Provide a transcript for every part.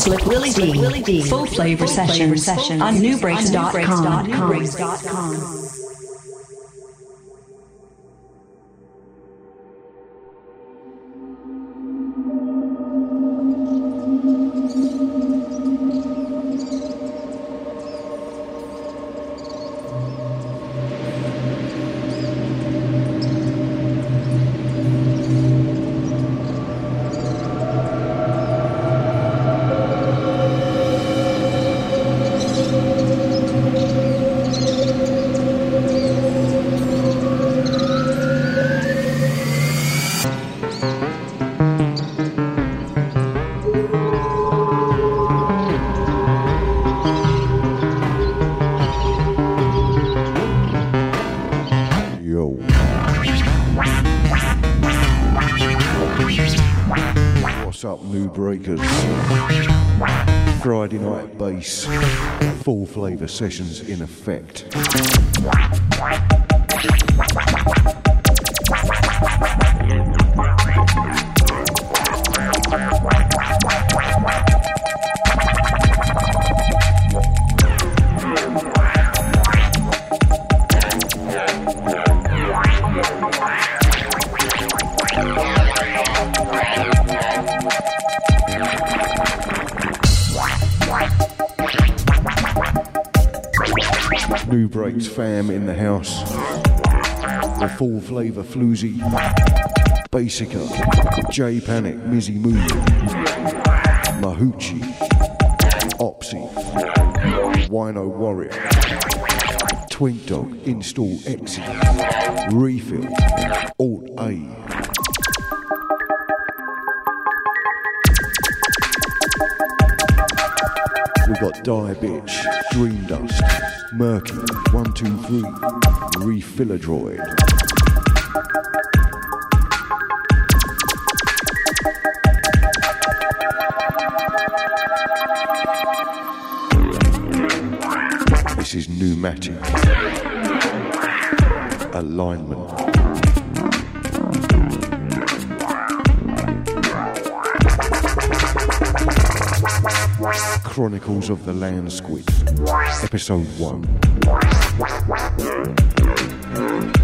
Slick Willy Dee. Full Flava session session on nubreaks.com. Full Flava sessions in effect. Full flavour floozy. Basica. J Panic, Mizzy Moo. Mahuchi. Opsy. Wino Warrior. Twink Dog, Install Exit. Refill. Alt A. We got Die Bitch, Dream Dust, Murky, 123, Refiller Droid. This is pneumatic. Alignment. Chronicles of the Land Squid, Episode 1. Yeah, yeah, yeah.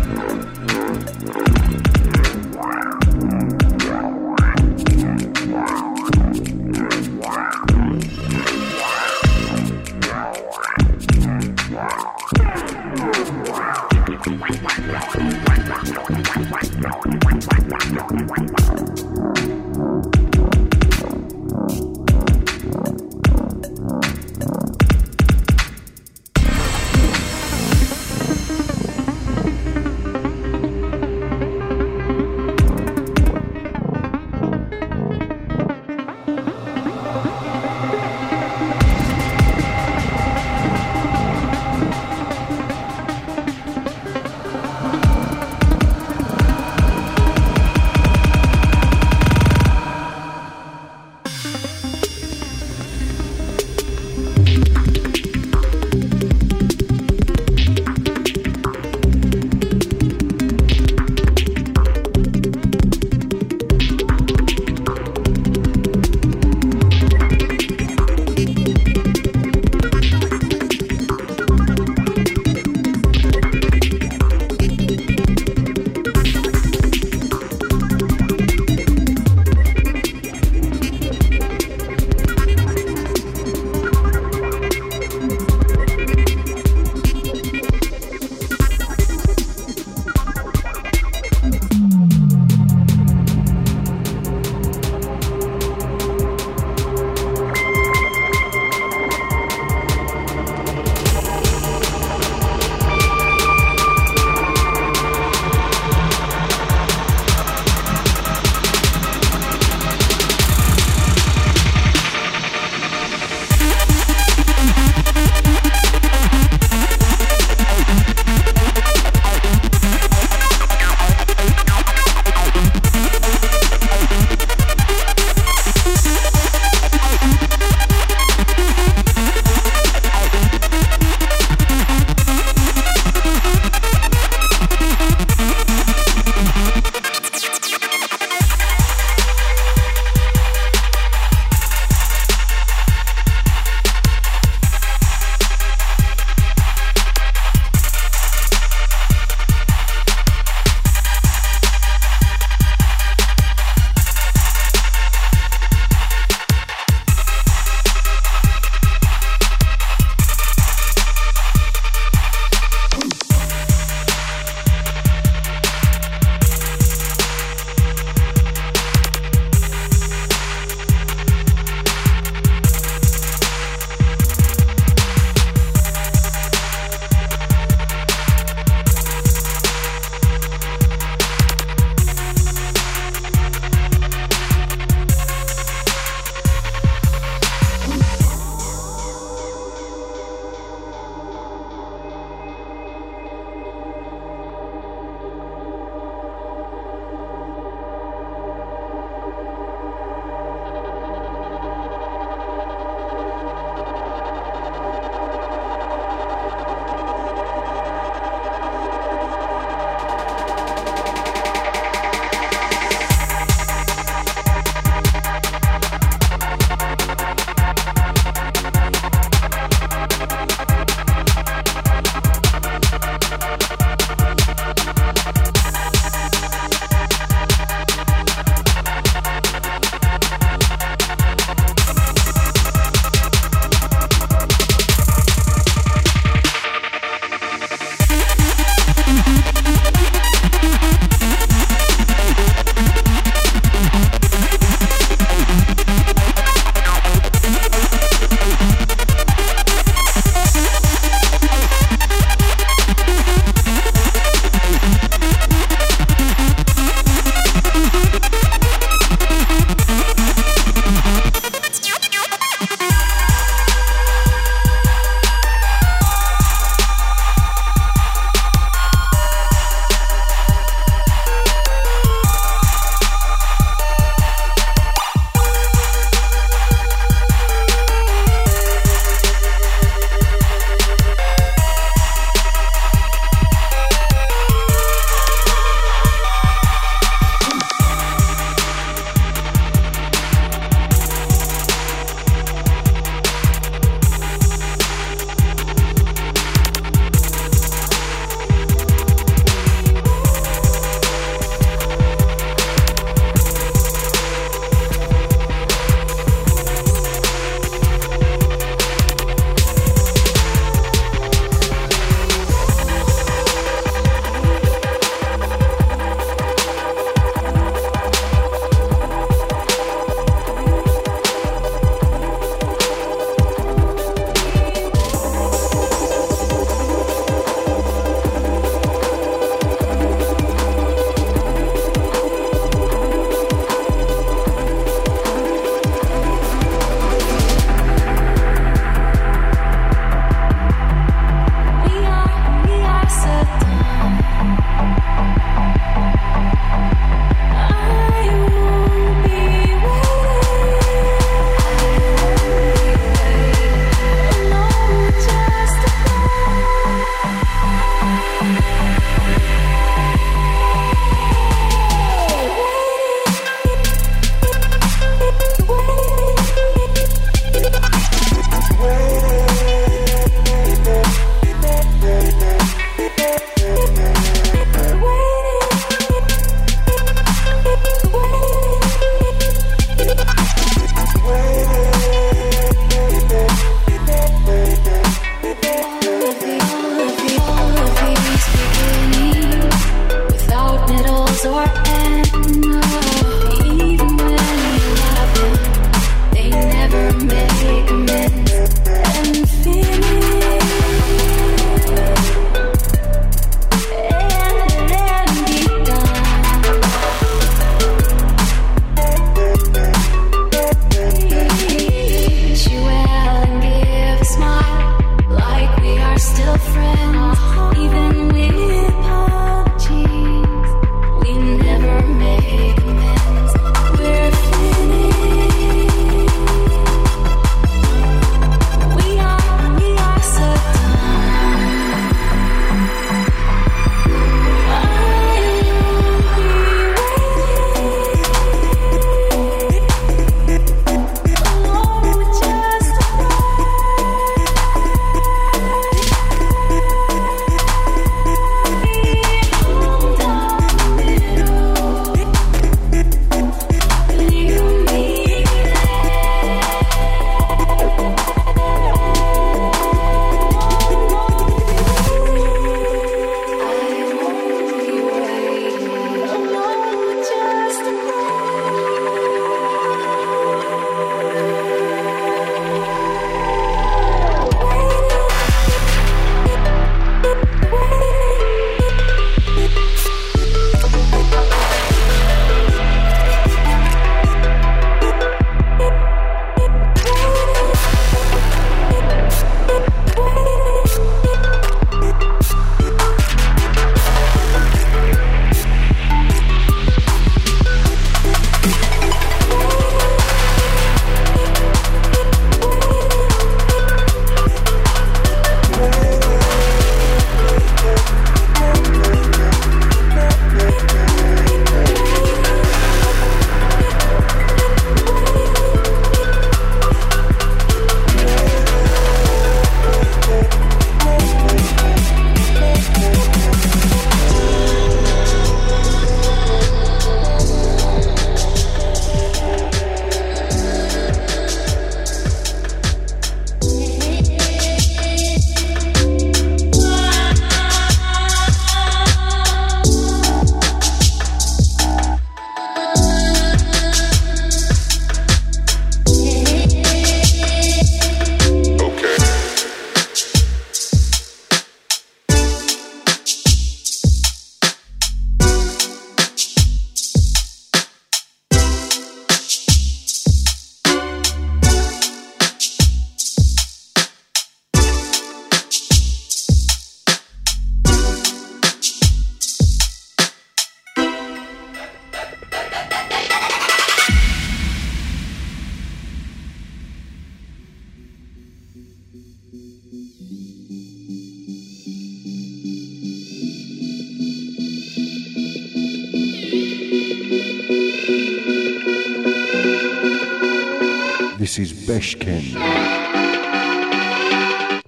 This is Beshkin.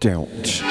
Doubt.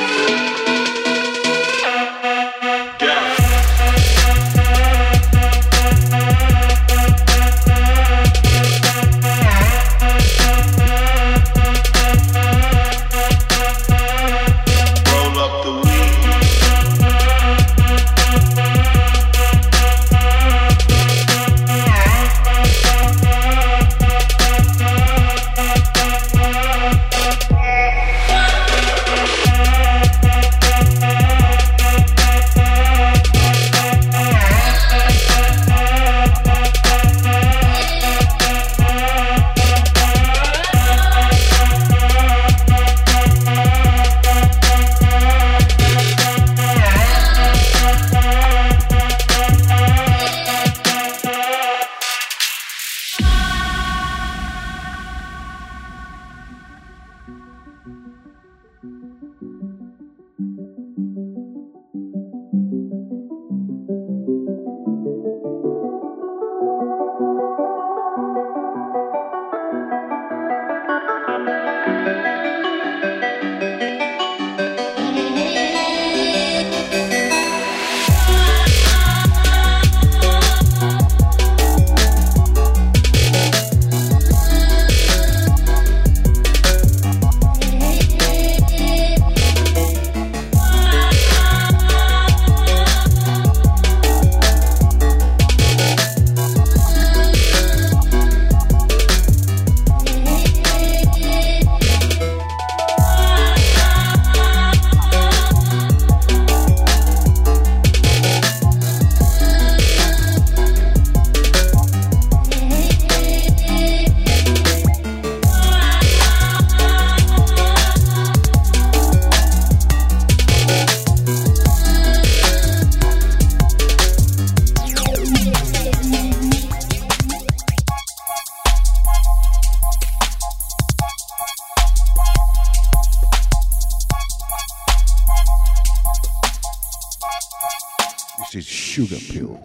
is sugar pill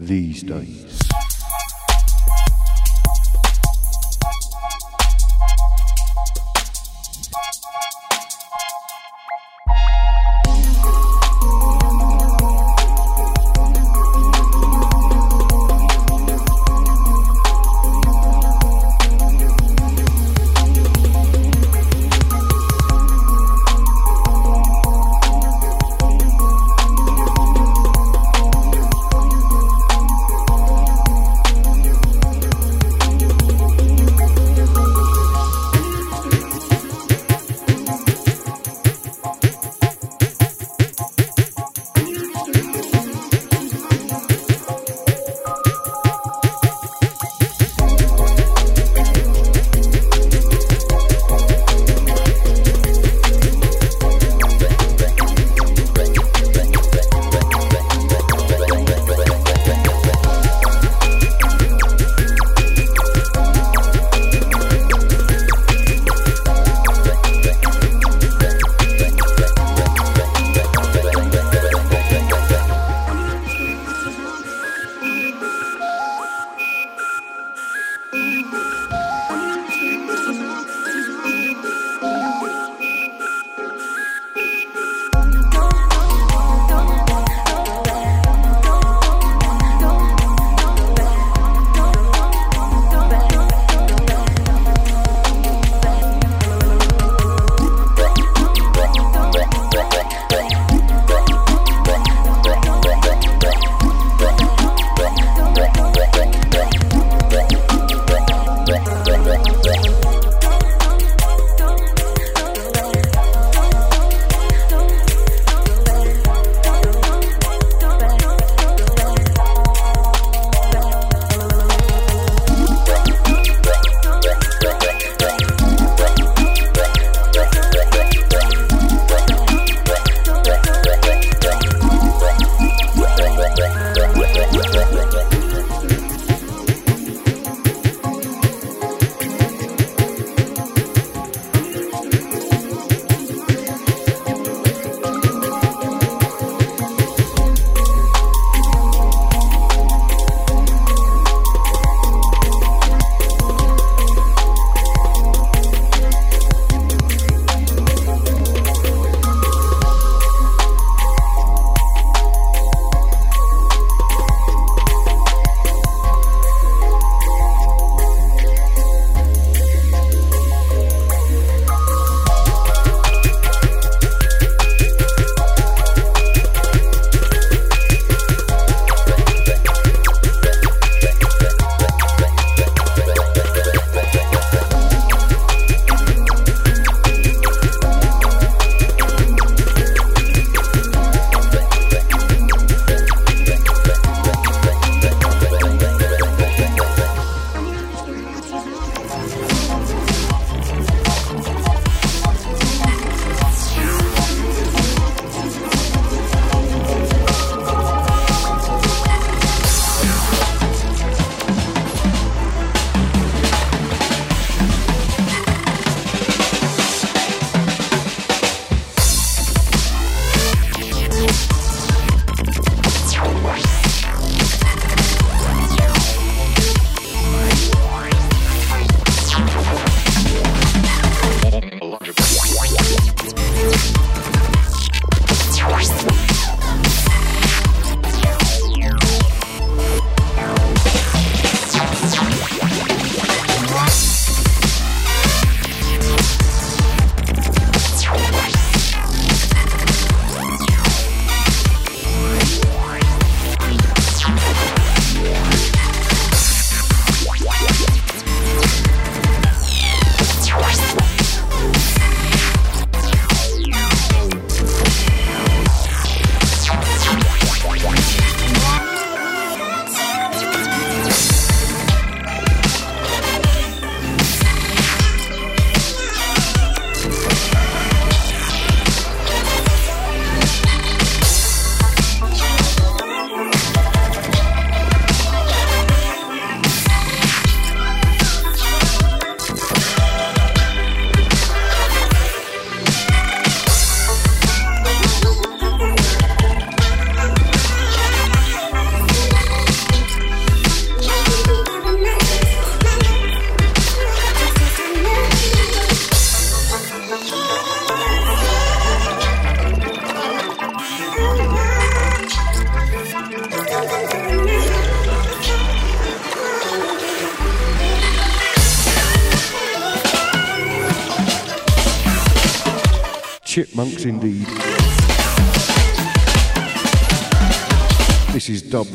these days.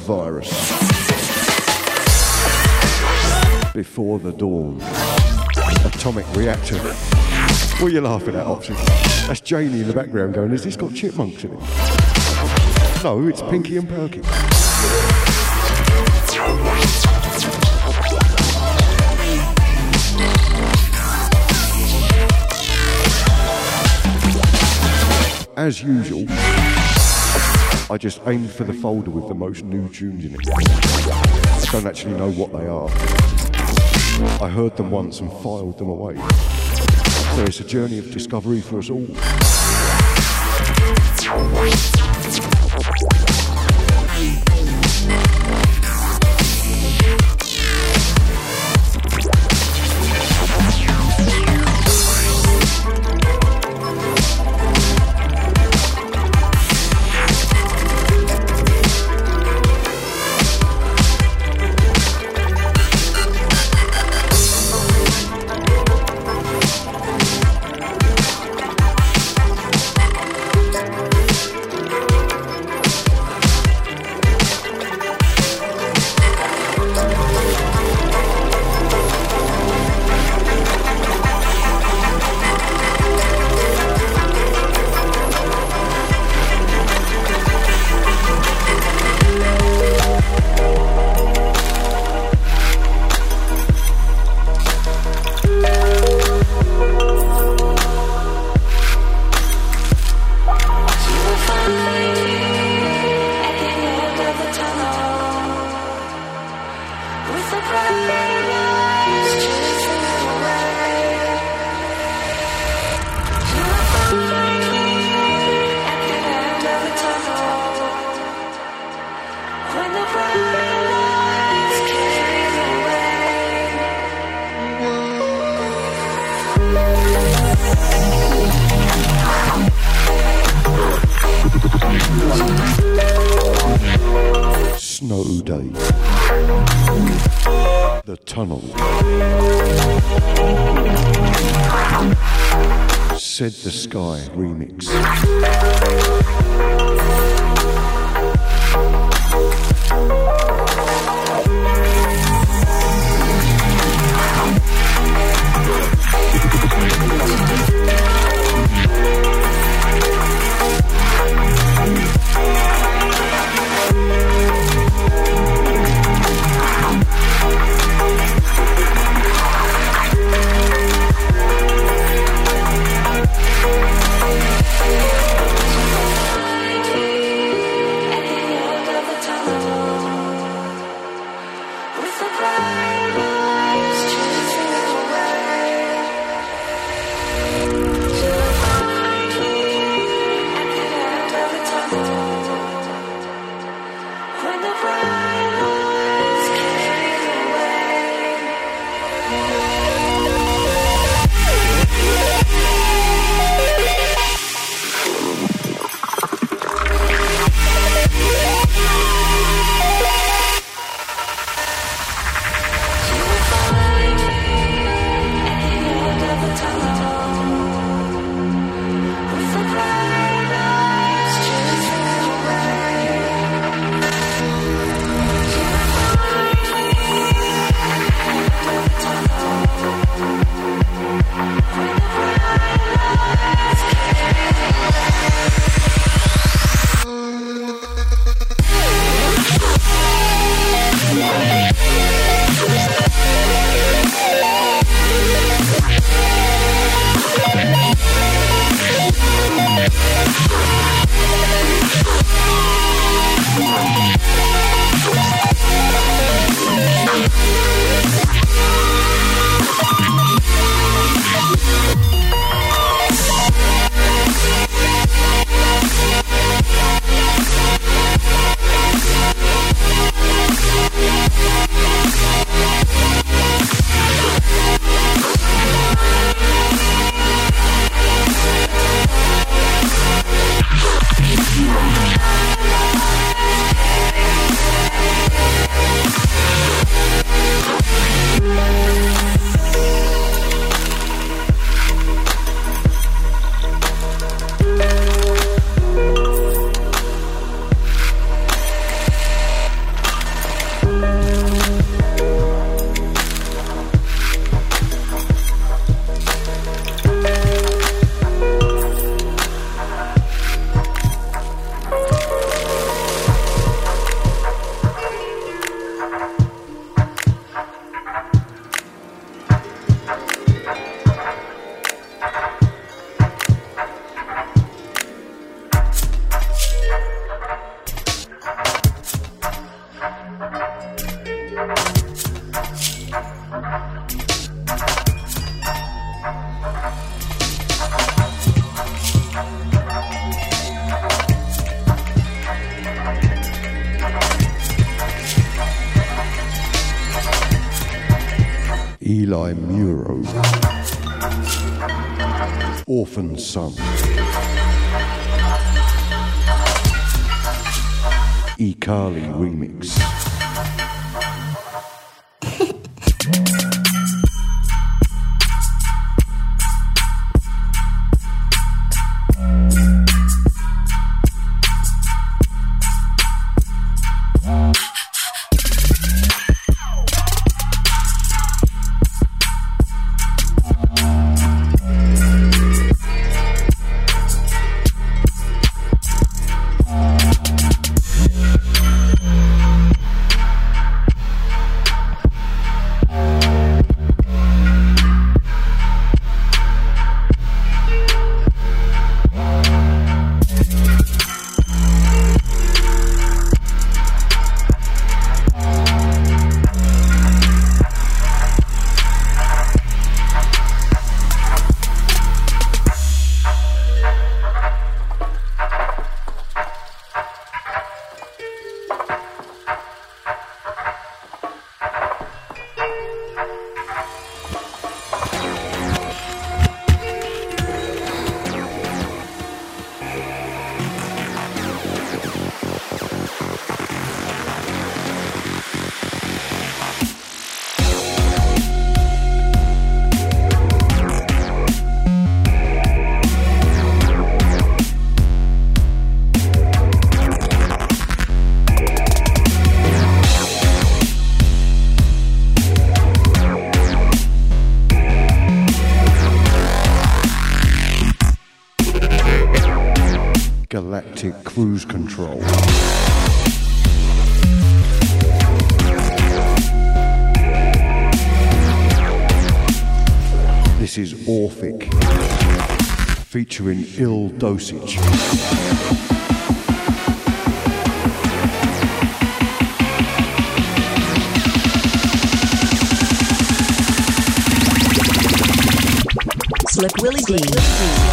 Virus. Before the Dawn. Atomic Reactor. What are you laughing at, Opsy? That's Janie in the background going, has this got chipmunks in it? No, it's Pinky and Perky. As usual, I just aimed for the folder with the most new tunes in it. I don't actually know what they are. I heard them once and filed them away. So it's a journey of discovery for us all. No Day. The Tunnel. Said the Sky remix. We'll Thank E. Carly remix. Cruise Control. This is Orphic, featuring Ill Dosage. Slick Willie D.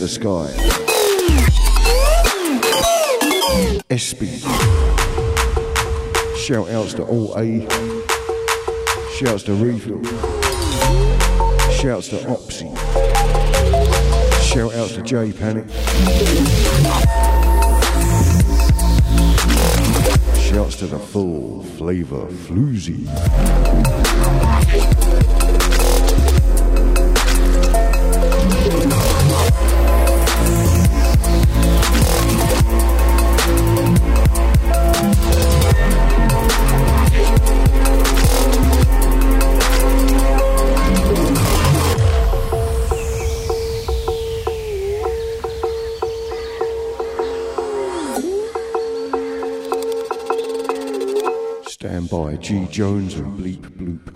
the Sky. Espy. Shout outs to all A. Shouts to Refill. Shouts to Opsy. Shout outs to J Panic. Shouts to the Full Flava floozy. Jones and Bleep Bloop.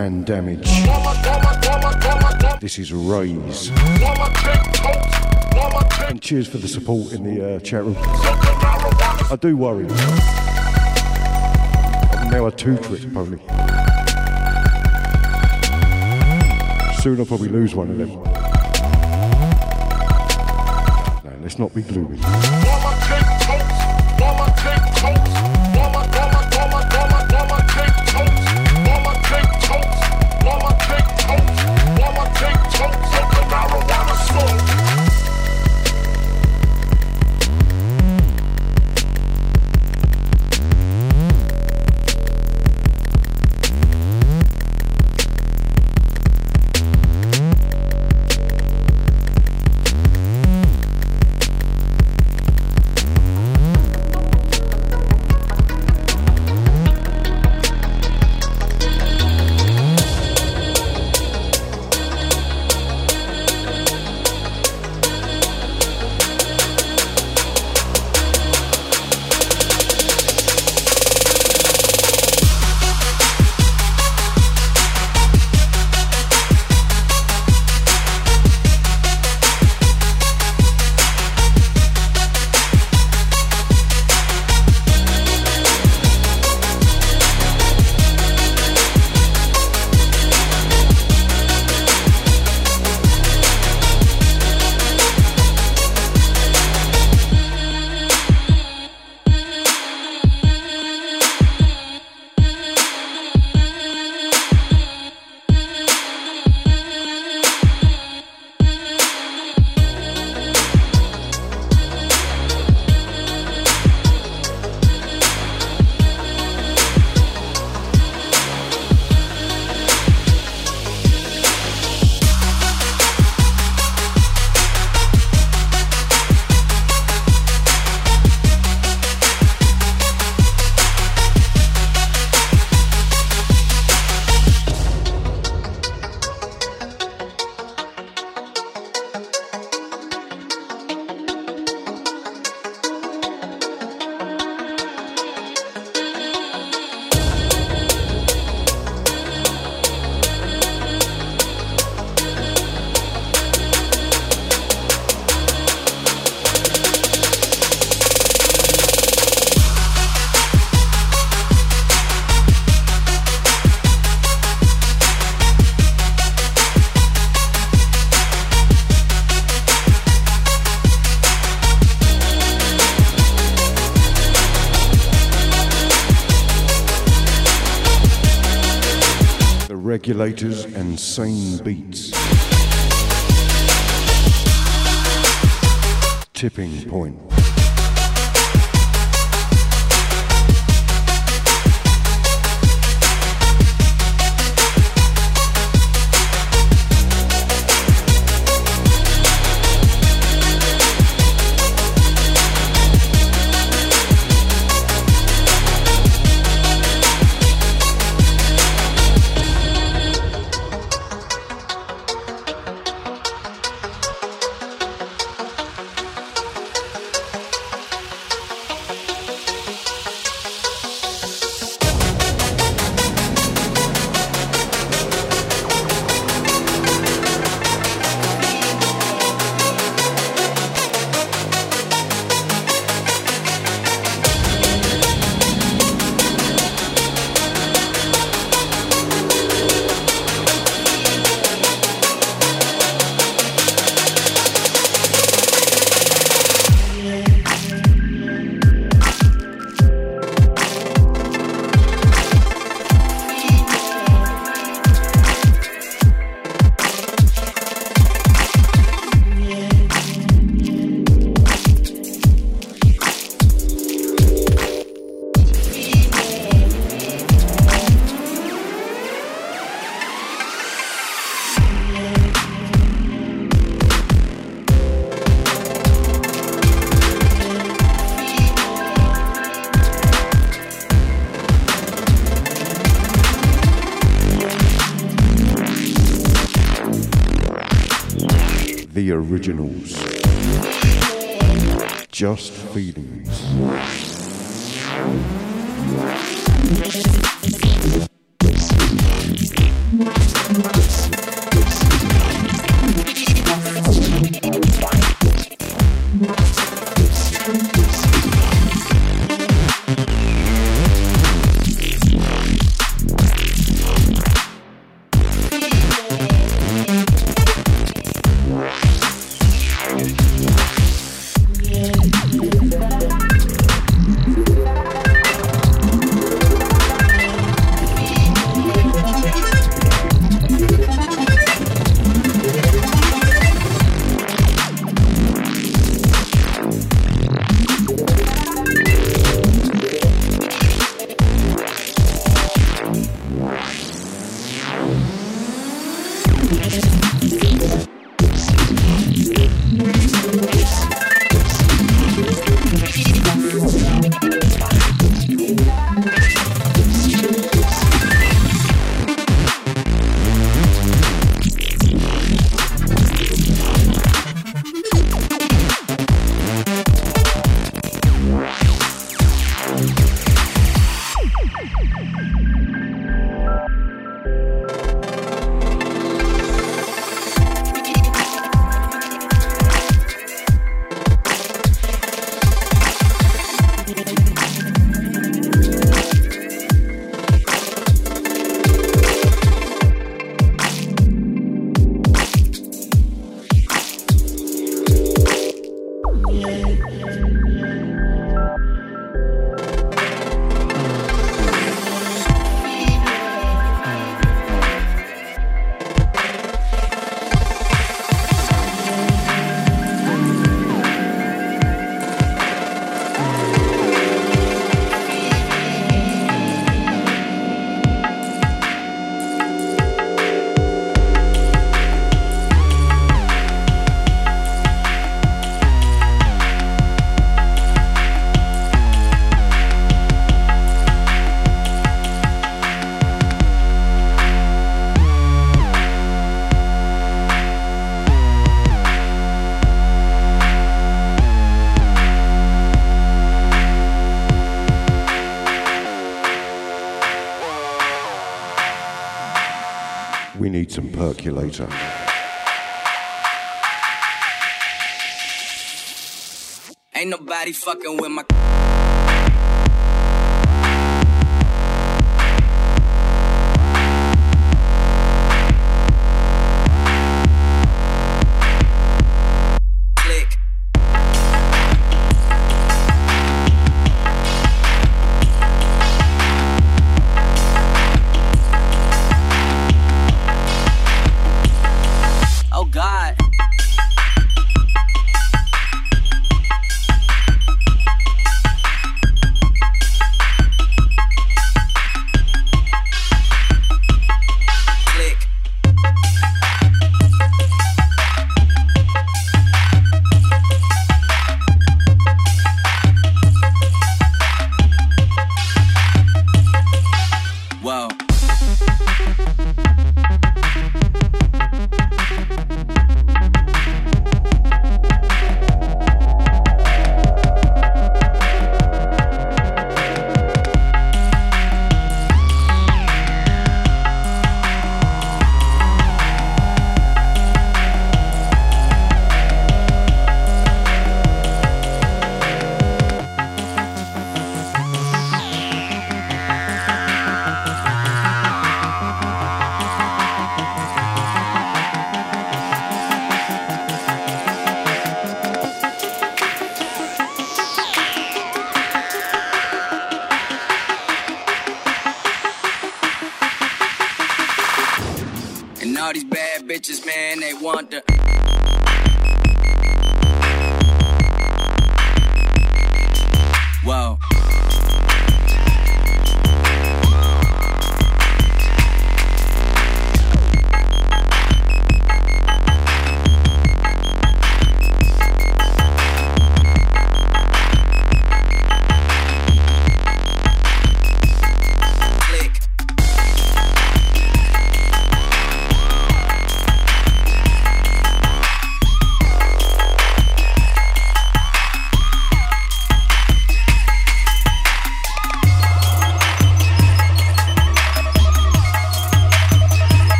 Van Damage. This is Raise. And cheers for the support in the uh, chat room. I do worry. I'm now a two tricks pony. Soon I'll probably lose one of them. No, let's not be gloomy. Regulators and sane beats. Tipping point. Originals. Just feelings. Fucking with my. Click. Oh God. Click. Whoa. And all these bad bitches, man, they want the. Whoa. Click. Oh God. The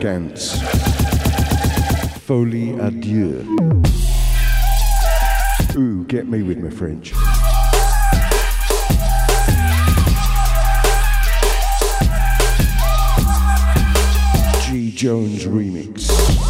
Gantz. Folie à Dieu. Ooh, get me with my French. G. Jones remix.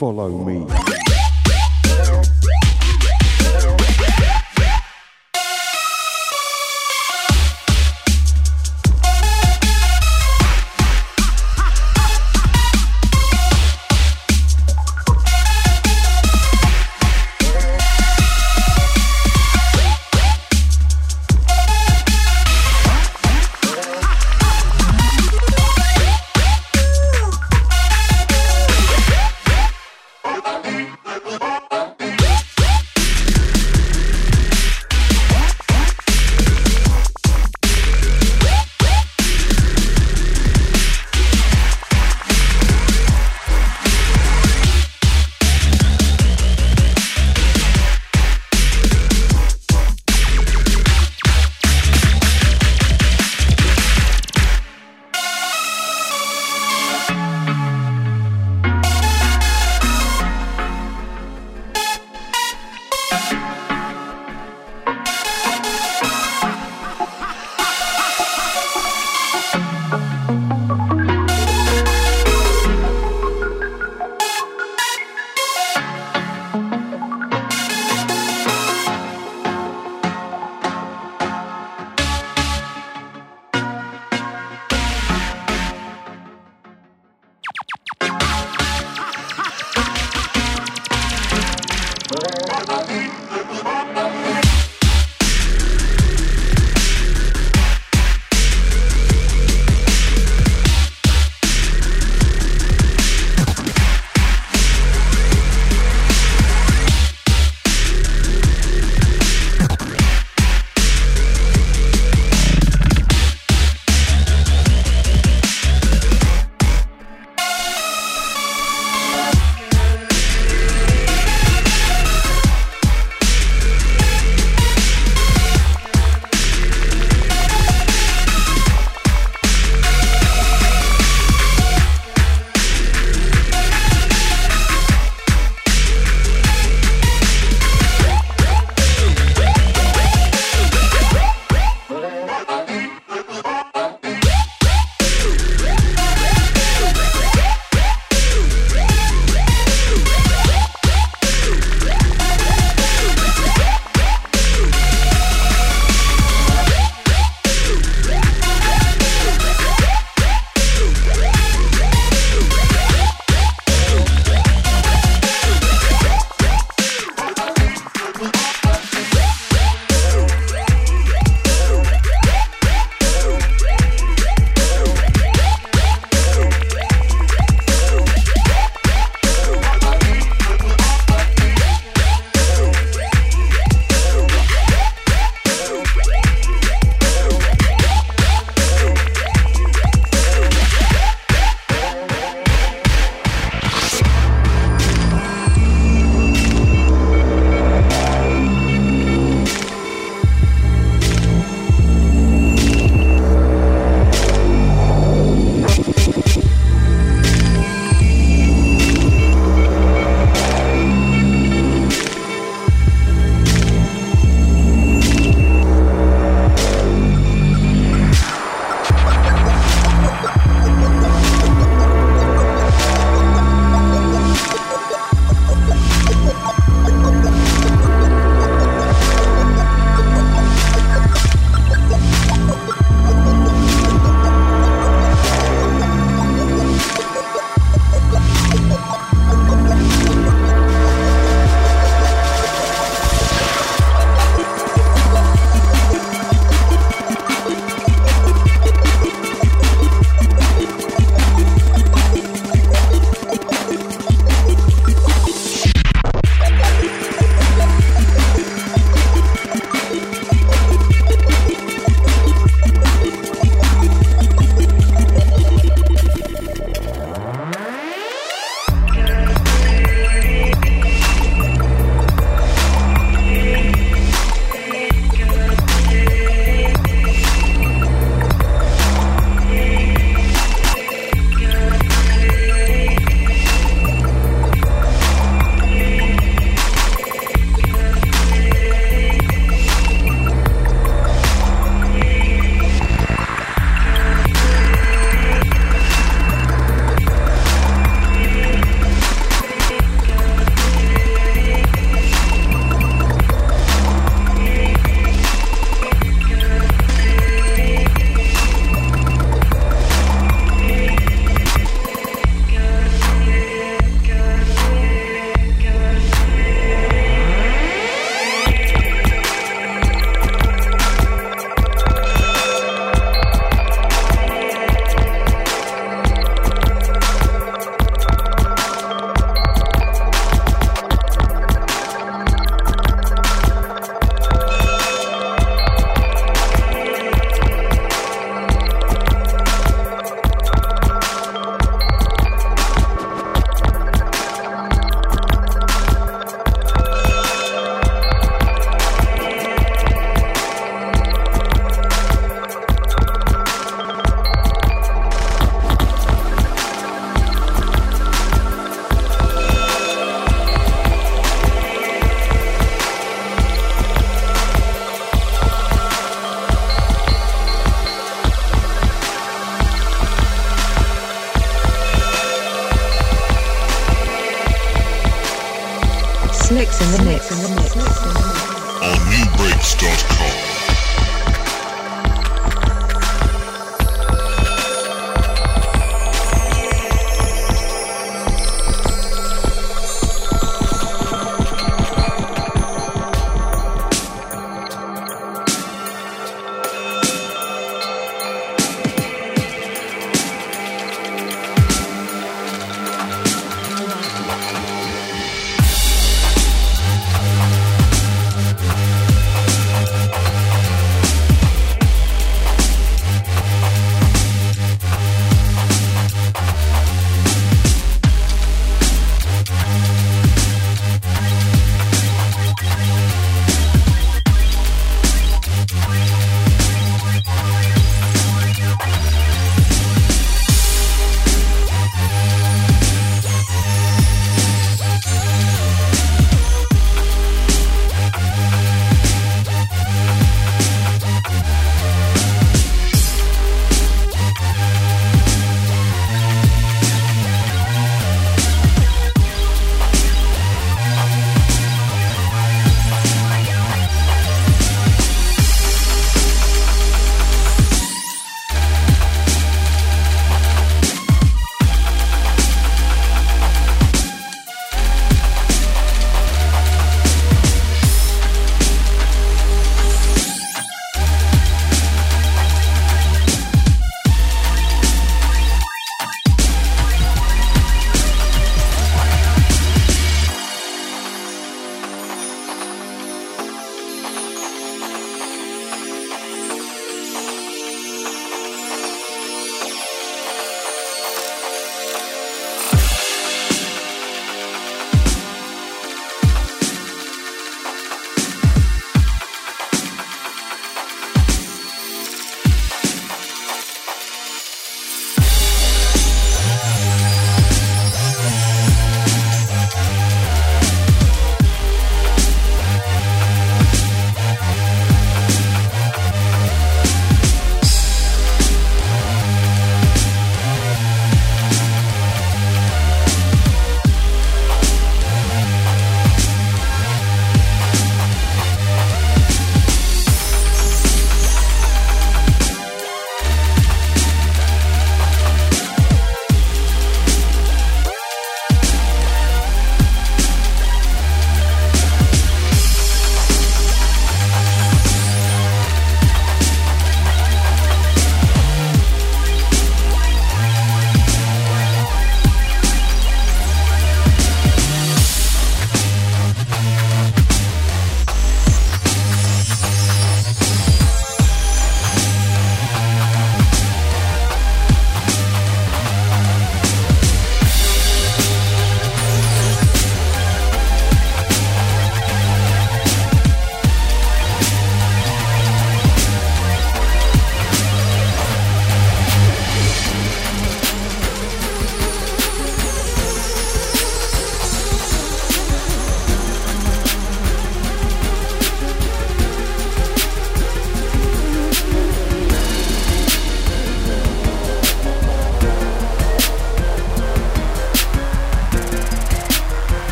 Follow me.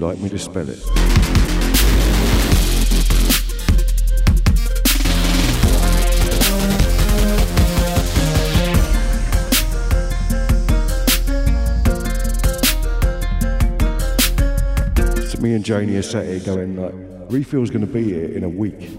Like me to spell it? Me and Janie are sat here going like, Refill's going to be here in a week.